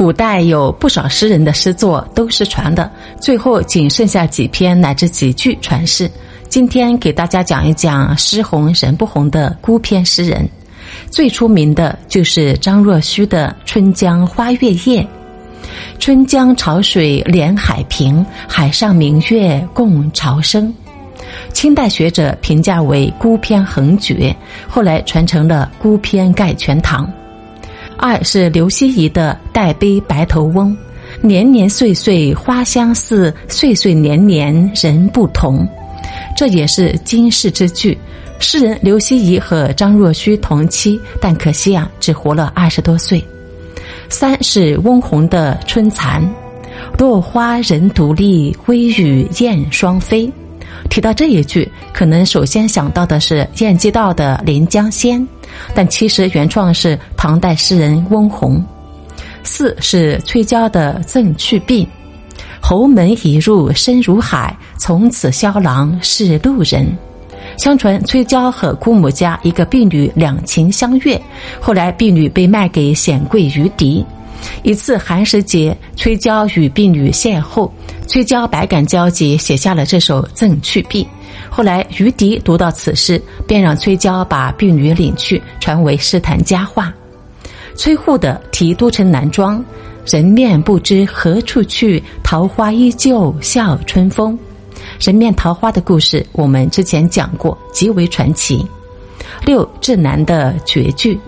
古代有不少诗人的诗作都失传的，最后仅剩下几篇乃至几句传世。今天给大家讲一讲诗红人不红的孤篇诗人，最出名的就是张若虚的《春江花月夜》。春江潮水连海平，海上明月共潮生。清代学者评价为孤篇横绝，后来传成了孤篇盖全唐。二是刘希夷的《代悲白头翁》，年年岁岁花相似，岁岁年年人不同。这也是今世之句。诗人刘希夷和张若虚同期，但可惜啊，只活了二十多岁。三是翁虹的《春蚕》，落花人独立，微雨燕双飞。提到这一句，可能首先想到的是晏几道的《临江仙》，但其实原创是唐代诗人翁虹。四是崔娇的《赠去病》，侯门已入深如海，从此萧郎是路人。相传崔娇和姑母家一个婢女两情相悦，后来婢女被卖给显贵于迪。一次寒食节，崔娇与婢女邂逅，崔娇百感交集，写下了这首《赠去婢》。后来于迪读到此诗，便让崔娇把婢女领去，传为诗坛佳话。崔护的《题都城南庄》，人面不知何处去，桃花依旧笑春风。人面桃花的故事，我们之前讲过，极为传奇。六志南的绝句。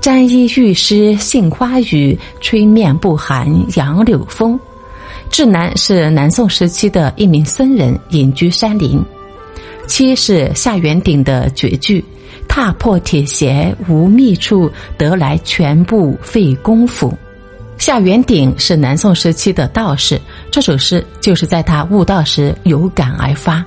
沾衣欲湿杏花雨，吹面不寒杨柳风。志南是南宋时期的一名僧人，隐居山林。七是夏元鼎的绝句：“踏破铁鞋无觅处，得来全不费功夫。”夏元鼎是南宋时期的道士，这首诗就是在他悟道时有感而发。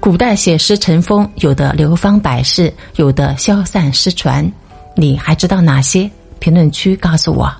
古代写诗成风，有的流芳百世，有的消散失传。你还知道哪些？评论区告诉我。